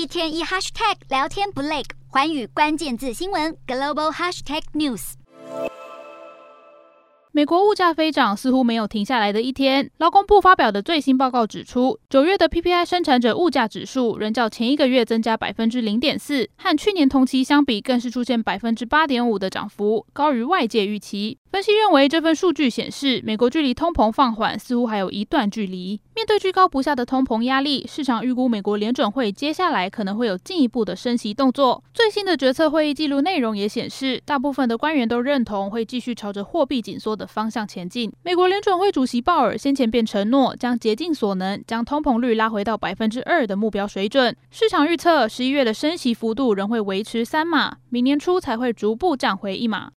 一天一 hashtag 聊天不累，环宇关键字新闻 global hashtag news。美国物价飞涨似乎没有停下来的一天。劳工部发表的最新报告指出，九月的 PPI 生产者物价指数仍较前一个月增加百分之零点四，和去年同期相比更是出现百分之八点五的涨幅，高于外界预期。分析认为，这份数据显示，美国距离通膨放缓似乎还有一段距离。面对居高不下的通膨压力，市场预估美国联准会接下来可能会有进一步的升息动作。最新的决策会议记录内容也显示，大部分的官员都认同会继续朝着货币紧缩的方向前进。美国联准会主席鲍尔先前便承诺，将竭尽所能将通膨率拉回到百分之二的目标水准。市场预测，十一月的升息幅度仍会维持三码，明年初才会逐步降回一码。